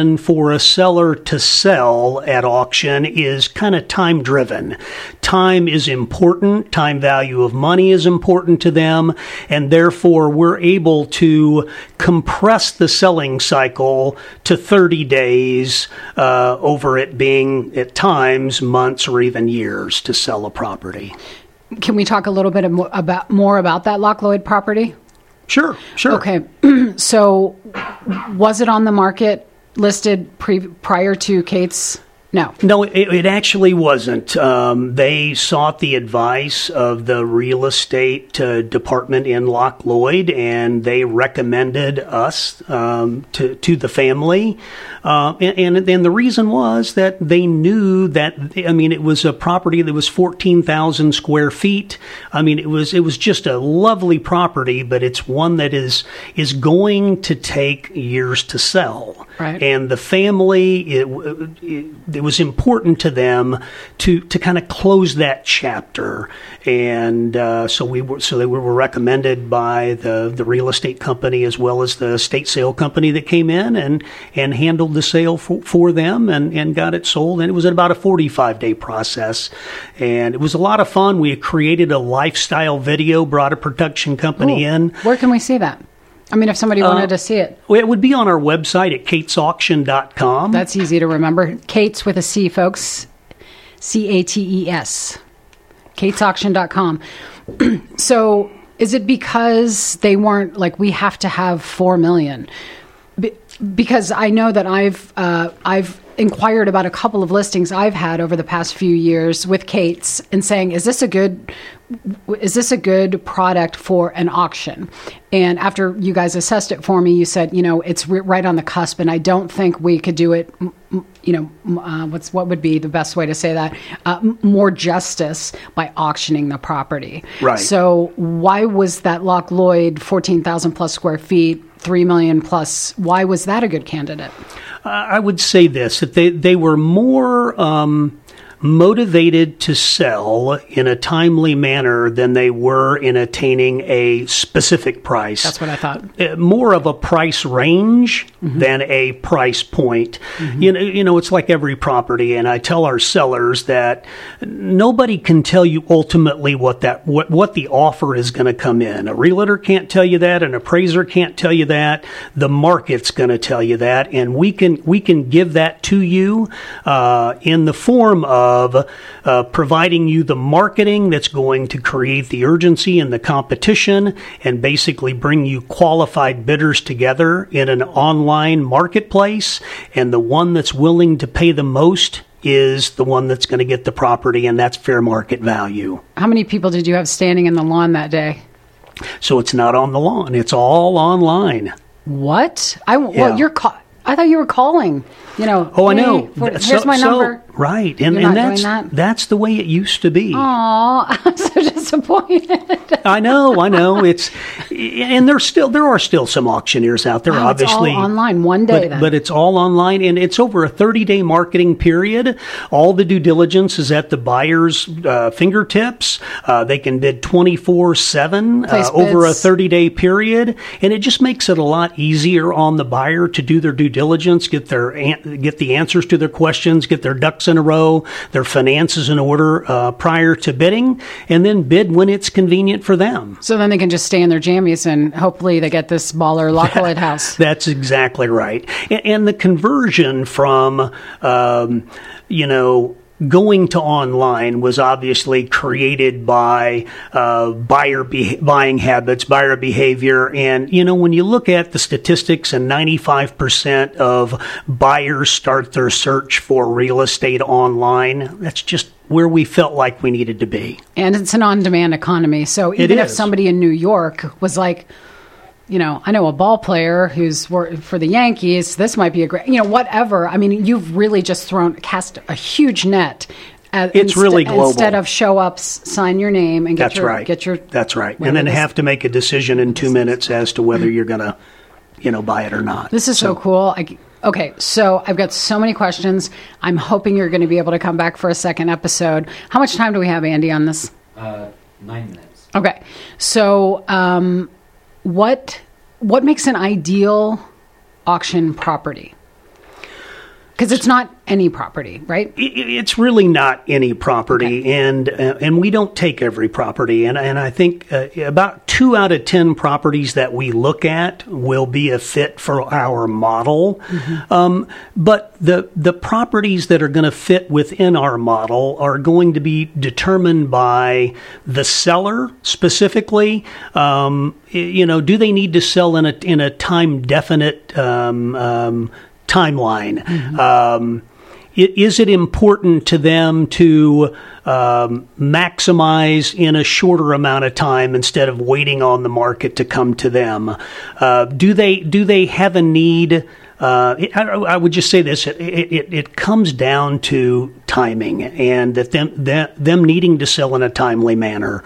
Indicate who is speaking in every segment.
Speaker 1: And for a seller to sell at auction is kind of time driven. Time is important. Time value of money is important to them. And therefore we're able to compress the selling cycle to 30 days, uh, over it being at times months or even years to sell a property.
Speaker 2: Can we talk a little bit about more about that Loch Lloyd property?
Speaker 1: Sure, sure.
Speaker 2: Okay. so was it on the market listed pre- prior to Cates? No.
Speaker 1: No, it, it actually wasn't. Um, they sought the advice of the real estate uh, department in Loch Lloyd, and they recommended us um, to to the family. Uh, and, and and the reason was that they knew that I mean it was a property that was fourteen thousand square feet. I mean it was it was just a lovely property, but it's one that is is going to take years to sell.
Speaker 2: Right.
Speaker 1: And the family it, it, it was important to them to to kind of close that chapter, and uh, so we were so they were recommended by the the real estate company as well as the state sale company that came in and and handled the sale for, for them and and got it sold, and it was about a 45 day process, and it was a lot of fun. We created a lifestyle video, brought a production company
Speaker 2: Ooh.
Speaker 1: in.
Speaker 2: Where can we see that? I mean, if somebody wanted uh, to see it,
Speaker 1: it would be on our website at catesauction.com.
Speaker 2: That's easy to remember. Cates with a C, folks. C A T E S. Catesauction.com. so, is it because they weren't like we have to have four million? Be- because I know that I've uh, I've inquired about a couple of listings I've had over the past few years with Cates and saying, is this a good is this a good product for an auction? And after you guys assessed it for me, you said, you know, it's right on the cusp, and I don't think we could do it. You know, uh, what's what would be the best way to say that? Uh, more justice by auctioning the property.
Speaker 1: Right.
Speaker 2: So why was that Loch Lloyd fourteen thousand plus square feet, three million plus? Why was that a good candidate?
Speaker 1: I would say this: that they they were more. Um, motivated to sell in a timely manner than they were in attaining a specific price.
Speaker 2: That's what I thought.
Speaker 1: Uh, more of a price range mm-hmm. than a price point. Mm-hmm. You know, you know, it's like every property, and I tell our sellers that nobody can tell you ultimately what that what what the offer is going to come in. A realtor can't tell you that, an appraiser can't tell you that. The market's going to tell you that, and we can we can give that to you uh, in the form of of uh, providing you the marketing that's going to create the urgency and the competition and basically bring you qualified bidders together in an online marketplace. And the one that's willing to pay the most is the one that's going to get the property, and that's fair market value.
Speaker 2: How many people did you have standing in the lawn that day?
Speaker 1: So it's not on the lawn; it's all online.
Speaker 2: What? I well, you're. Ca- I thought you were calling. You know.
Speaker 1: Oh, I know.
Speaker 2: For, here's so, my number.
Speaker 1: So, right, and, and that's that? that's the way it used to be.
Speaker 2: Oh, I'm so disappointed.
Speaker 1: I know, I know. It's and there's still there are still some auctioneers out there.
Speaker 2: Oh,
Speaker 1: obviously,
Speaker 2: online one day,
Speaker 1: but, but, it's all online, and it's over a 30 day marketing period. All the due diligence is at the buyer's uh, fingertips. Uh, they can bid 24 seven uh, over a 30 day period, and it just makes it a lot easier on the buyer to do their due diligence, get their get the answers to their questions, get their ducks in a row, their finances in order uh, prior to bidding, and then bid when it's convenient for them.
Speaker 2: So then they can just stay in their jammies and hopefully they get this baller Loch Lloyd house.
Speaker 1: That's exactly right. And, and the conversion from, um, you know, going to online was obviously created by uh, buyer be- buying habits, buyer behavior, and you know when you look at the statistics, and ninety five percent of buyers start their search for real estate online. That's just where we felt like we needed to be.
Speaker 2: And it's an on demand economy, so even if somebody in New York was like you know, I know a ball player who's for the Yankees. This might be a great, you know, whatever. I mean, you've really just thrown cast a huge net.
Speaker 1: At, it's inst- really global.
Speaker 2: Instead of show ups, sign your name and get
Speaker 1: That's
Speaker 2: your
Speaker 1: right.
Speaker 2: get your.
Speaker 1: That's right. And then have to make a decision in two minutes as to whether you're going to, you know, buy it or not.
Speaker 2: This is so, so cool. I, okay, so I've got so many questions. I'm hoping you're going to be able to come back for a second episode. How much time do we have, Andy, on this?
Speaker 3: Uh, nine minutes.
Speaker 2: Okay, so um, what what makes an ideal auction property? Because it's not any property, right?
Speaker 1: It's really not any property, and uh, and we don't take every property, and and I think uh, about two out of ten properties that we look at will be a fit for our model. Um, but the the properties that are going to fit within our model are going to be determined by the seller specifically. Um, you know, do they need to sell in a in a time definite um, timeline? Um, is it important to them to um, maximize in a shorter amount of time instead of waiting on the market to come to them? Uh, do they do they have a need? Uh, I, I would just say this: it, it, it comes down to timing, and that them them, them needing to sell in a timely manner.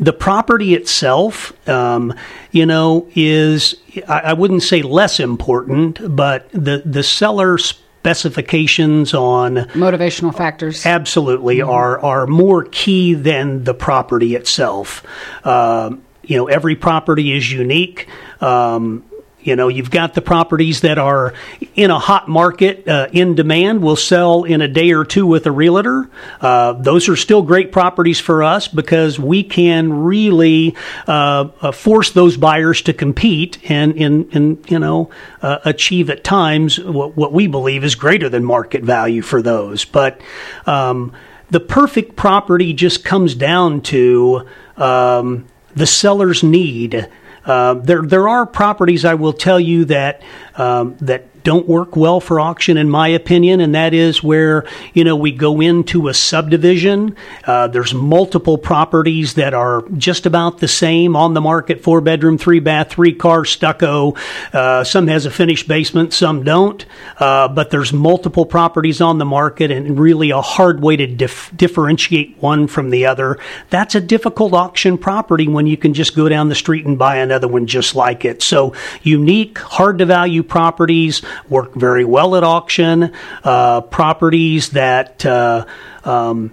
Speaker 1: The property itself, um, you know, is I, I wouldn't say less important, but the the seller specifications on
Speaker 2: Motivational factors.
Speaker 1: absolutely are are more key than the property itself. Um, you know, every property is unique. Um, you know, you've got the properties that are in a hot market, uh, in demand, will sell in a day or two with a realtor. Uh, those are still great properties for us because we can really uh, uh, force those buyers to compete and, and, and you know, uh, achieve at times what, what we believe is greater than market value for those. But um, the perfect property just comes down to um, the seller's need. Uh, there, there are properties I will tell you that um, that don't work well for auction, in my opinion, and that is where you know we go into a subdivision. Uh, there's multiple properties that are just about the same on the market: four bedroom, three bath, three car, stucco. Uh, some has a finished basement, some don't. Uh, but there's multiple properties on the market, and really a hard way to dif- differentiate one from the other. That's a difficult auction property when you can just go down the street and buy another one just like it. So unique, hard to value properties work very well at auction. Uh, properties that uh, um,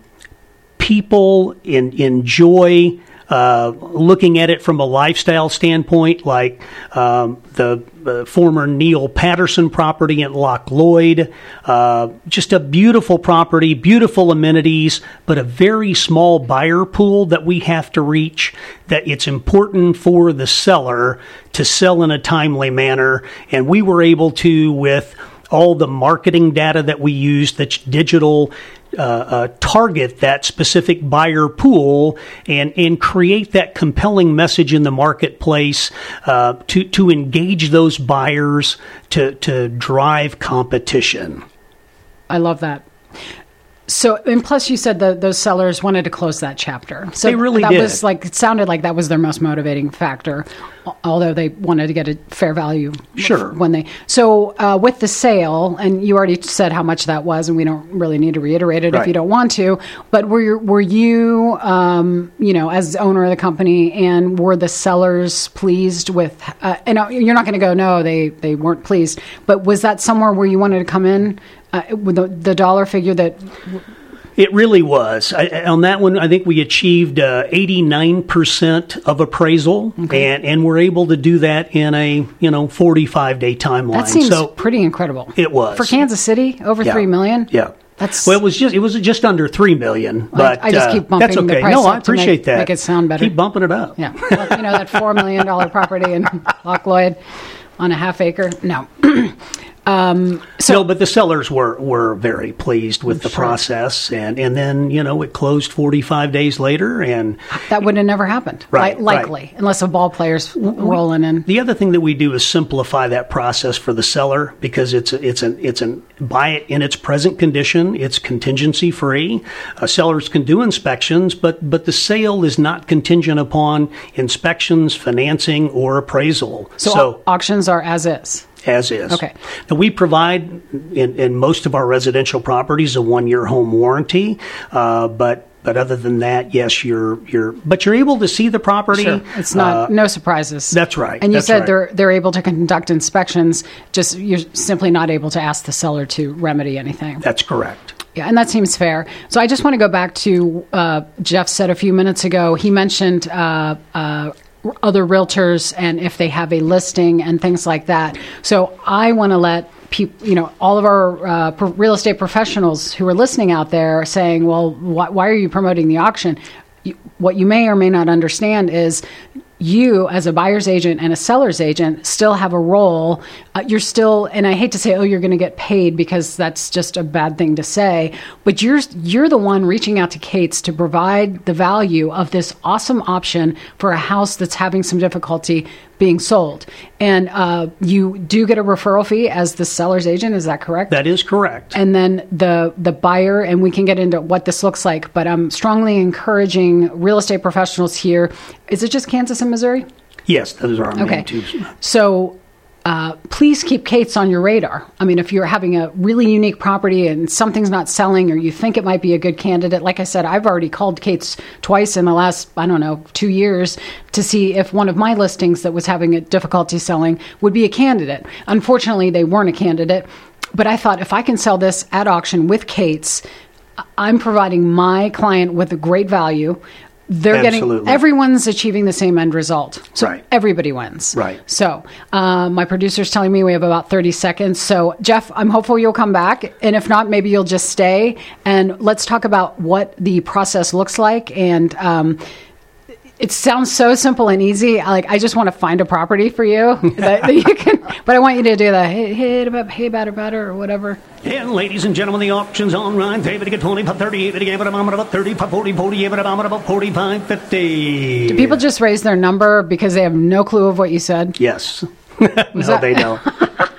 Speaker 1: people in, enjoy uh, looking at it from a lifestyle standpoint, like um, the former Neal Patterson property at Loch Lloyd. Uh, just a beautiful property, beautiful amenities, but a very small buyer pool that we have to reach. That it's important for the seller to sell in a timely manner. And we were able to, with all the marketing data that we use that's digital uh, uh, target that specific buyer pool and and create that compelling message in the marketplace uh, to to engage those buyers to to drive competition.
Speaker 2: I love that. So, and plus, you said that those sellers wanted to close that chapter. So
Speaker 1: They really
Speaker 2: that
Speaker 1: did.
Speaker 2: was like it sounded like that was their most motivating factor, although they wanted to get a fair value.
Speaker 1: Sure.
Speaker 2: When they so uh, with the sale, and you already said how much that was, and we don't really need to reiterate it if you don't want to. But were you, were you, um, you know, as owner of the company, and were the sellers pleased with? Uh, and uh, you're not going to go, no, they they weren't pleased. But was that somewhere where you wanted to come in? Uh, with the, the dollar figure that
Speaker 1: It really was. I, on that one, I think we achieved uh, 89% of appraisal, and, and we're able to do that in a you know 45 day timeline.
Speaker 2: That seems
Speaker 1: so
Speaker 2: pretty incredible.
Speaker 1: It was.
Speaker 2: for Kansas City over
Speaker 1: Yeah.
Speaker 2: three million.
Speaker 1: Yeah.
Speaker 2: That's-
Speaker 1: well, it was just it was just under three million, but
Speaker 2: I just
Speaker 1: uh,
Speaker 2: keep bumping
Speaker 1: that's
Speaker 2: the
Speaker 1: okay.
Speaker 2: price
Speaker 1: no, I
Speaker 2: to make-
Speaker 1: appreciate that.
Speaker 2: make it sound better.
Speaker 1: Keep bumping it up.
Speaker 2: Yeah, Well, you know that four million dollar property in Loch Lloyd on a half acre. No, um, so
Speaker 1: no, but the sellers were were very pleased with the process, and and then you know it closed 45 days later, and
Speaker 2: that would have never happened.
Speaker 1: Right,
Speaker 2: Li- likely, unless a ball player's rolling in.
Speaker 1: The other thing that we do is simplify that process for the seller because it's a, it's an it's an buy it in its present condition. It's contingency free. Uh, sellers can do inspections, but but the sale is not contingent upon inspections, financing, or appraisal.
Speaker 2: So, au- auctions are as is.
Speaker 1: As is.
Speaker 2: Okay.
Speaker 1: Now, we provide in, in most of our residential properties a one year home warranty, uh, but but other than that, yes, you're you're but you're able to see the property.
Speaker 2: Sure, it's not
Speaker 1: Uh,
Speaker 2: no surprises.
Speaker 1: that's right,
Speaker 2: And you said
Speaker 1: right.
Speaker 2: they're they're able to conduct inspections. Just you're simply not able to ask the seller to remedy anything.
Speaker 1: that's correct.
Speaker 2: Yeah, and that seems fair. So I just want to go back to uh, Jeff said a few minutes ago. He mentioned uh, uh, other realtors and if they have a listing and things like that. So I want to let peop, you know, all of our uh, pro- real estate professionals who are listening out there saying, "Well, wh- why are you promoting the auction?" You, what you may or may not understand is you as a buyer's agent and a seller's agent still have a role uh, you're still and i hate to say oh you're going to get paid because that's just a bad thing to say but you're you're the one reaching out to cates to provide the value of this awesome option for a house that's having some difficulty being sold. And uh, you do get a referral fee as the seller's agent is that correct?
Speaker 1: That is correct.
Speaker 2: and then the the buyer and we can get into what this looks like but i'm strongly encouraging real estate professionals here. Is it just kansas and missouri?
Speaker 1: Yes, those are our
Speaker 2: okay.
Speaker 1: main two.
Speaker 2: so uh, please keep Cates on your radar. I mean, if you're having a really unique property and something's not selling or you think it might be a good candidate, like I said, I've already called Cates twice in the last, I don't know, two years to see if one of my listings that was having a difficulty selling would be a candidate. Unfortunately, they weren't a candidate. But I thought if I can sell this at auction with Cates, I'm providing my client with a great value. They're
Speaker 1: Absolutely.
Speaker 2: getting everyone's achieving the same end result. So
Speaker 1: Right.
Speaker 2: everybody wins.
Speaker 1: Right.
Speaker 2: So uh, my producer's telling me we have about 30 seconds. So Jeff, I'm hopeful you'll come back. And if not, maybe you'll just stay and let's talk about what the process looks like. And um, it sounds so simple and easy. Like I just want to find a property for you that, that you can, but I want you to do the hey, hey, about, hey, better, better, or whatever.
Speaker 1: And ladies and gentlemen, the auction's on right. They get 25, 30, they get about 35, 40, 40, about 45, 50.
Speaker 2: Do people just raise their number because they have no clue of what you said?
Speaker 1: Yes. no,
Speaker 2: that-
Speaker 1: they don't.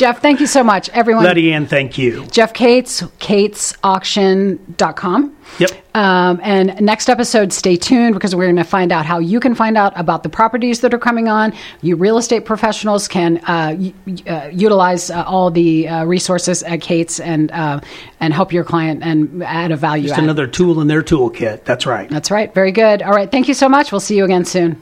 Speaker 2: Jeff, thank you so much. Everyone,
Speaker 1: Letty Ann, thank you.
Speaker 2: Jeff Cates, catesauction.com.
Speaker 1: Yep.
Speaker 2: Um, and next episode, stay tuned because we're going to find out how you can find out about the properties that are coming on. You real estate professionals can uh, y- uh, utilize uh, all the uh, resources at Cates and uh, and help your client and add a value.
Speaker 1: Just
Speaker 2: add.
Speaker 1: another tool in their toolkit. That's right.
Speaker 2: That's right. Very good. All right. Thank you so much. We'll see you again soon.